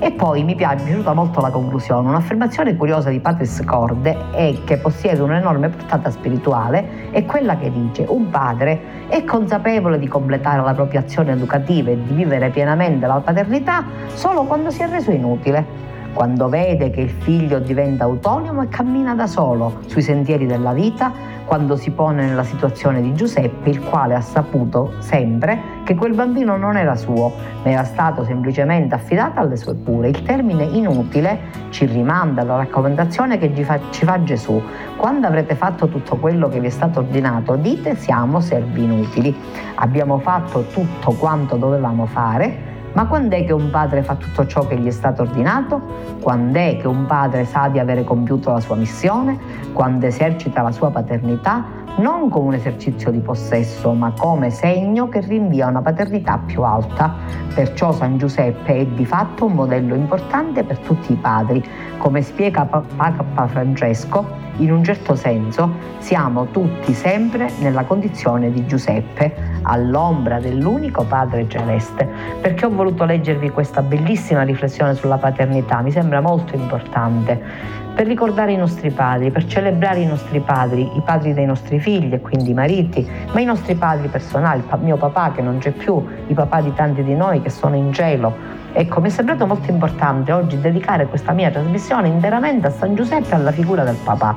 e poi mi piace, mi è piaciuta molto la conclusione. Un'affermazione curiosa di Patris Corde è che possiede un'enorme portata spirituale, è quella che dice un padre è consapevole di completare la propria azione educativa e di vivere pienamente la paternità solo quando si è reso inutile quando vede che il figlio diventa autonomo e cammina da solo sui sentieri della vita, quando si pone nella situazione di Giuseppe, il quale ha saputo sempre che quel bambino non era suo, ma era stato semplicemente affidato alle sue cure. Il termine inutile ci rimanda alla raccomandazione che ci fa, Gesù. Quando avrete fatto tutto quello che vi è stato ordinato, dite siamo servi inutili. Abbiamo fatto tutto quanto dovevamo fare, ma quando è che un padre fa tutto ciò che gli è stato ordinato? Quando è che un padre sa di avere compiuto la sua missione? Quando esercita la sua paternità? non come un esercizio di possesso, ma come segno che rinvia una paternità più alta. Perciò San Giuseppe è di fatto un modello importante per tutti i padri. Come spiega Papa Francesco, in un certo senso siamo tutti sempre nella condizione di Giuseppe, all'ombra dell'unico Padre celeste. Perché ho voluto leggervi questa bellissima riflessione sulla paternità? Mi sembra molto importante per ricordare i nostri padri, per celebrare i nostri padri, i padri dei nostri figli e quindi i mariti, ma i nostri padri personali, il mio papà che non c'è più, i papà di tanti di noi che sono in cielo. Ecco, mi è sembrato molto importante oggi dedicare questa mia trasmissione interamente a San Giuseppe e alla figura del papà.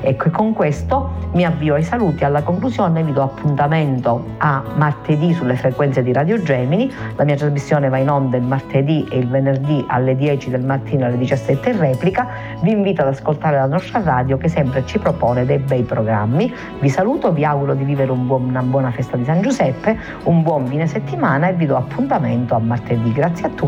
Ecco, e con questo mi avvio ai saluti, alla conclusione vi do appuntamento a martedì sulle frequenze di Radio Gemini, la mia trasmissione va in onda il martedì e il venerdì alle 10 del mattino alle 17 in replica, vi invito ad ascoltare la nostra radio che sempre ci propone dei bei programmi, vi saluto, vi auguro di vivere un buon, una buona festa di San Giuseppe, un buon fine settimana e vi do appuntamento a martedì, grazie a tutti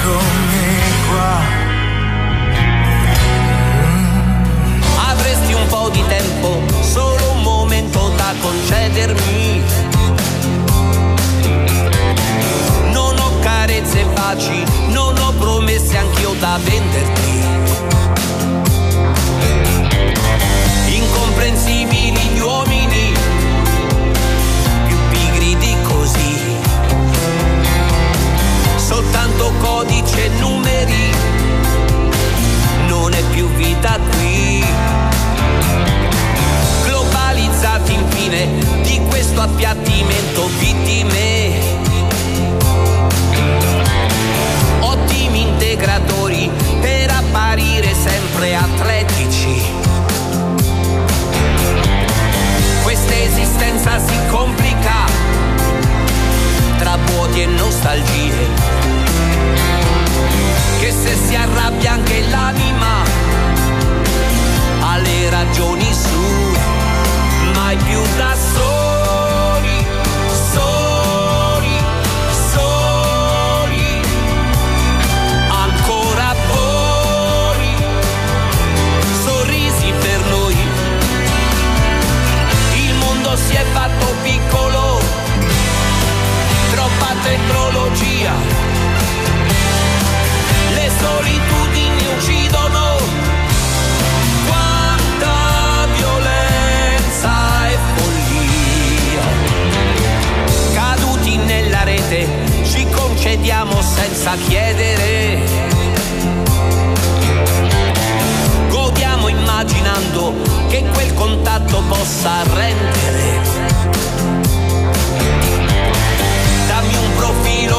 Eccomi qua. Avresti un po' di tempo, solo un momento da concedermi. Non ho carezze e baci, non ho promesse anch'io da venderti. si complica tra vuoti e nostalgie. Che se si arrabbia anche l'anima ha le ragioni su, mai più da solo. dendrologia. Le solitudini uccidono. Quanta violenza e follia. Caduti nella rete, ci concediamo senza chiedere. Godiamo immaginando che quel contatto possa rendere